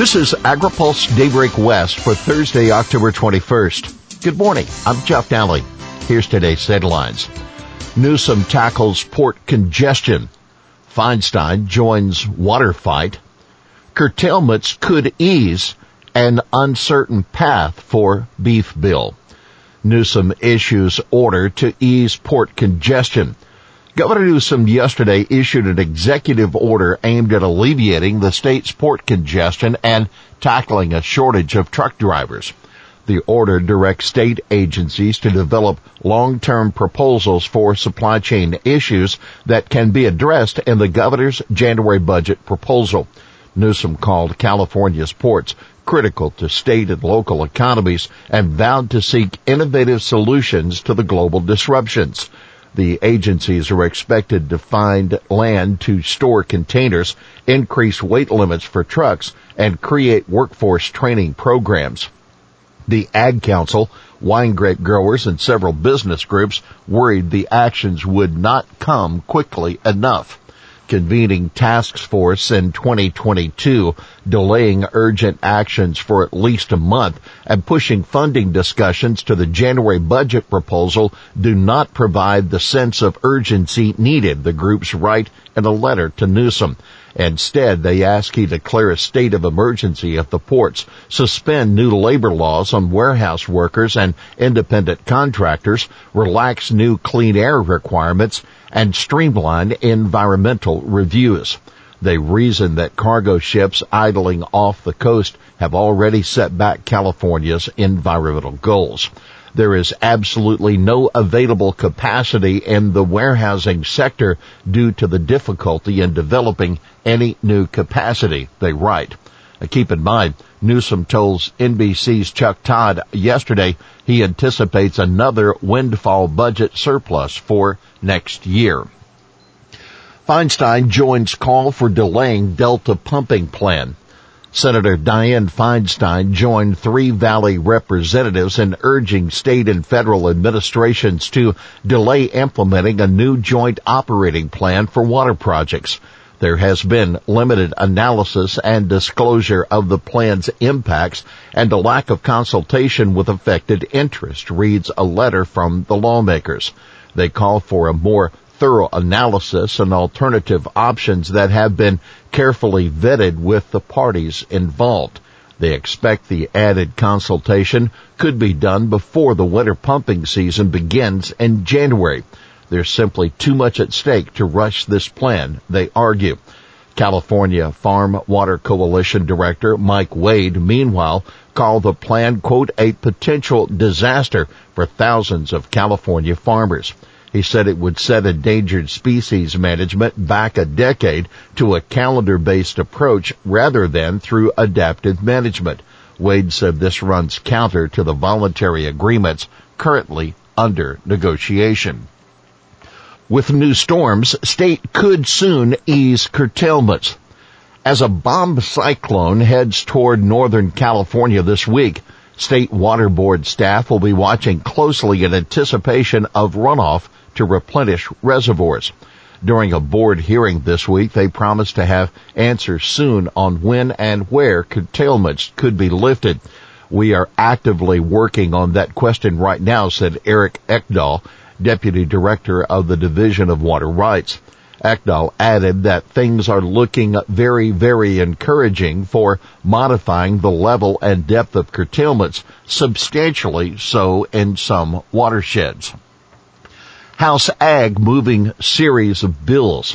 This is AgriPulse Daybreak West for Thursday, October 21st. Good morning. I'm Jeff Daly. Here's today's headlines. Newsom tackles port congestion. Feinstein joins water fight. Curtailments could ease an uncertain path for beef bill. Newsom issues order to ease port congestion. Governor Newsom yesterday issued an executive order aimed at alleviating the state's port congestion and tackling a shortage of truck drivers. The order directs state agencies to develop long-term proposals for supply chain issues that can be addressed in the governor's January budget proposal. Newsom called California's ports critical to state and local economies and vowed to seek innovative solutions to the global disruptions. The agencies are expected to find land to store containers, increase weight limits for trucks, and create workforce training programs. The Ag Council, wine grape growers, and several business groups worried the actions would not come quickly enough convening task force in 2022, delaying urgent actions for at least a month, and pushing funding discussions to the January budget proposal do not provide the sense of urgency needed, the groups write in a letter to Newsom. Instead, they ask he declare a state of emergency at the ports, suspend new labor laws on warehouse workers and independent contractors, relax new clean air requirements, and streamline environmental reviews. They reason that cargo ships idling off the coast have already set back California's environmental goals. There is absolutely no available capacity in the warehousing sector due to the difficulty in developing any new capacity, they write. Keep in mind, Newsom told NBC's Chuck Todd yesterday he anticipates another windfall budget surplus for next year. Feinstein joins call for delaying Delta pumping plan. Senator Dianne Feinstein joined three Valley representatives in urging state and federal administrations to delay implementing a new joint operating plan for water projects. There has been limited analysis and disclosure of the plan's impacts and a lack of consultation with affected interest, reads a letter from the lawmakers. They call for a more thorough analysis and alternative options that have been carefully vetted with the parties involved. They expect the added consultation could be done before the winter pumping season begins in January. There's simply too much at stake to rush this plan, they argue. California Farm Water Coalition Director Mike Wade, meanwhile, called the plan, quote, a potential disaster for thousands of California farmers. He said it would set endangered species management back a decade to a calendar-based approach rather than through adaptive management. Wade said this runs counter to the voluntary agreements currently under negotiation. With new storms, state could soon ease curtailments. As a bomb cyclone heads toward Northern California this week, State Water Board staff will be watching closely in anticipation of runoff to replenish reservoirs. During a board hearing this week, they promised to have answers soon on when and where curtailments could be lifted. We are actively working on that question right now, said Eric Ekdahl, Deputy Director of the Division of Water Rights. Ekdahl added that things are looking very, very encouraging for modifying the level and depth of curtailments, substantially so in some watersheds. House Ag moving series of bills.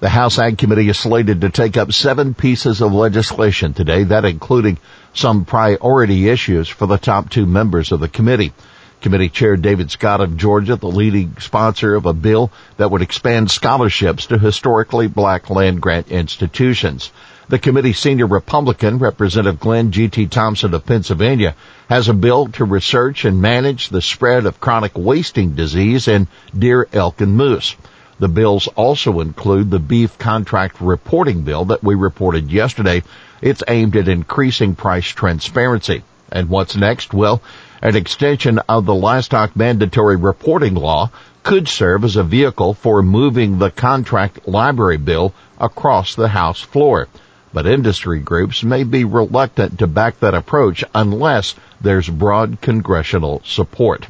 The House Ag Committee is slated to take up seven pieces of legislation today, that including some priority issues for the top two members of the committee. Committee Chair David Scott of Georgia, the leading sponsor of a bill that would expand scholarships to historically black land grant institutions. The committee senior Republican, Representative Glenn G.T. Thompson of Pennsylvania, has a bill to research and manage the spread of chronic wasting disease in deer, elk, and moose. The bills also include the beef contract reporting bill that we reported yesterday. It's aimed at increasing price transparency. And what's next? Well, an extension of the livestock mandatory reporting law could serve as a vehicle for moving the contract library bill across the House floor. But industry groups may be reluctant to back that approach unless there's broad congressional support.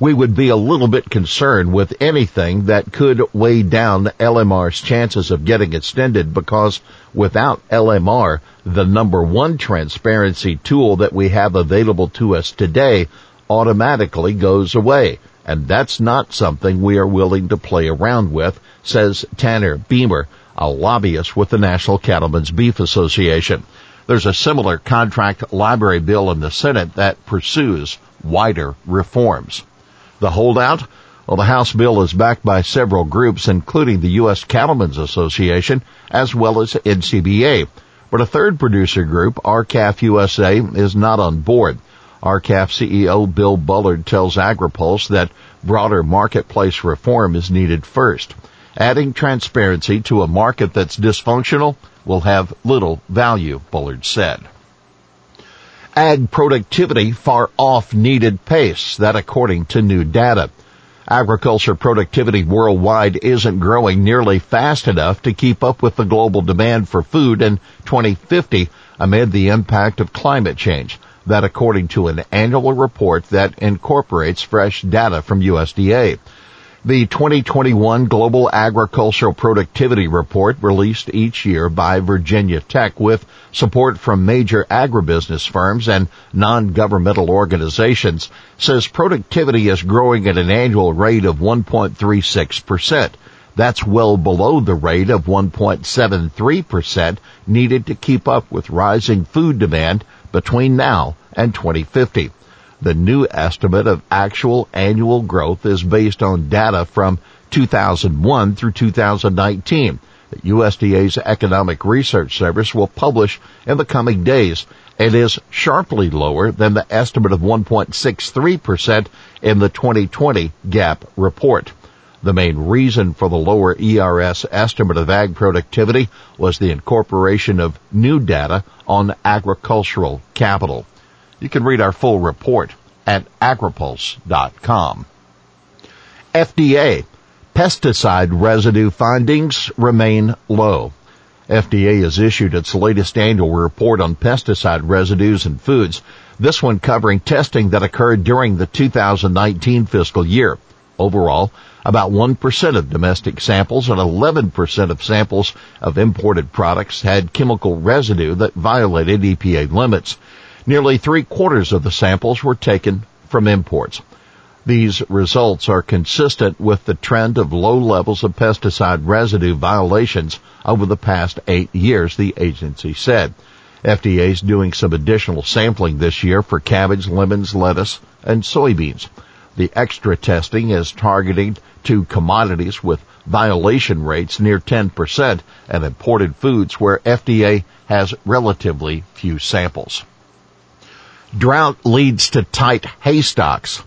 We would be a little bit concerned with anything that could weigh down LMR's chances of getting extended because without LMR, the number one transparency tool that we have available to us today automatically goes away. And that's not something we are willing to play around with, says Tanner Beymer, a lobbyist with the National Cattlemen's Beef Association. There's a similar contract library bill in the Senate that pursues wider reforms. The holdout? Well, the House bill is backed by several groups, including the U.S. Cattlemen's Association, as well as NCBA. But a third producer group, R-CALF USA, is not on board. R-CALF CEO Bill Bullard tells AgriPulse that broader marketplace reform is needed first. Adding transparency to a market that's dysfunctional will have little value, Bullard said. Ag productivity far off needed pace, that according to new data. Agriculture productivity worldwide isn't growing nearly fast enough to keep up with the global demand for food in 2050 amid the impact of climate change. That according to an annual report that incorporates fresh data from USDA. The 2021 Global Agricultural Productivity Report released each year by Virginia Tech with support from major agribusiness firms and non-governmental organizations says productivity is growing at an annual rate of 1.36%. That's well below the rate of 1.73% needed to keep up with rising food demand between now and 2050. The new estimate of actual annual growth is based on data from 2001 through 2019 that USDA's Economic Research Service will publish in the coming days and is sharply lower than the estimate of 1.63% in the 2020 GAP report. The main reason for the lower ERS estimate of ag productivity was the incorporation of new data on agricultural capital. You can read our full report at agripulse.com. FDA pesticide residue findings remain low. FDA has issued its latest annual report on pesticide residues in foods, this one covering testing that occurred during the 2019 fiscal year. Overall, about 1% of domestic samples and 11% of samples of imported products had chemical residue that violated EPA limits. Nearly three quarters of the samples were taken from imports. These results are consistent with the trend of low levels of pesticide residue violations over the past eight years, the agency said. FDA is doing some additional sampling this year for cabbage, lemons, lettuce, and soybeans. The extra testing is targeted to commodities with violation rates near 10% and imported foods where FDA has relatively few samples. Drought leads to tight hay stocks.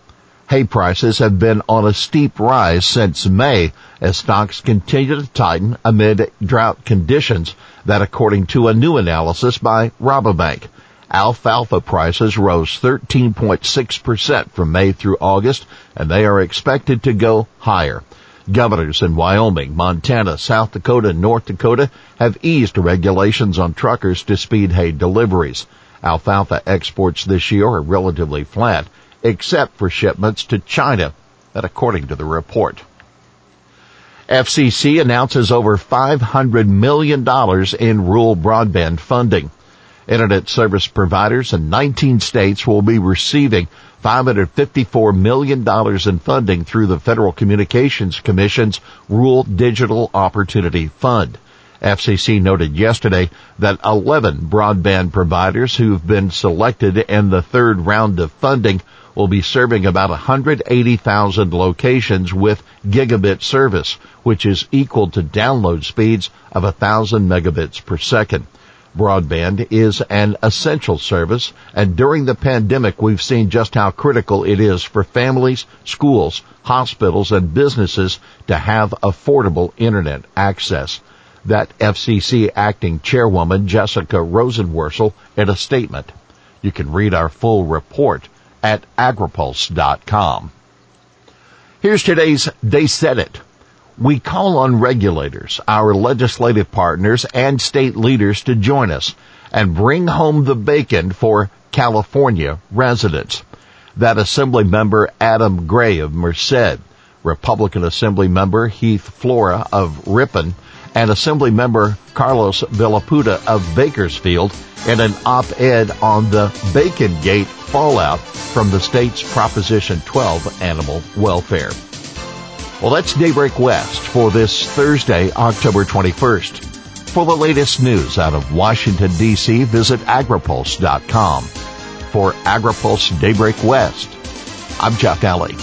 Hay prices have been on a steep rise since May as stocks continue to tighten amid drought conditions that according to a new analysis by Rabobank. Alfalfa prices rose 13.6% from May through August and they are expected to go higher. Governors in Wyoming, Montana, South Dakota, and North Dakota have eased regulations on truckers to speed hay deliveries. Alfalfa exports this year are relatively flat, except for shipments to China, that according to the report. FCC announces over $500 million in rural broadband funding. Internet service providers in 19 states will be receiving $554 million in funding through the Federal Communications Commission's Rural Digital Opportunity Fund. FCC noted yesterday that 11 broadband providers who've been selected in the third round of funding will be serving about 180,000 locations with gigabit service, which is equal to download speeds of 1,000 megabits per second. Broadband is an essential service, and during the pandemic we've seen just how critical it is for families, schools, hospitals, and businesses to have affordable internet access that FCC acting chairwoman Jessica Rosenworcel in a statement. You can read our full report at agripulse.com. Here's today's They Said It. We call on regulators, our legislative partners, and state leaders to join us and bring home the bacon for California residents. That Assembly member Adam Gray of Merced, Republican Assembly member Heath Flora of Ripon, and Assembly member Carlos Villapudua of Bakersfield in an op-ed on the Bacon Gate fallout from the state's Proposition 12 animal welfare. Well, that's Daybreak West for this Thursday, October 21st. For the latest news out of Washington, D.C., visit agripulse.com. For AgriPulse Daybreak West, I'm Jeff Daly.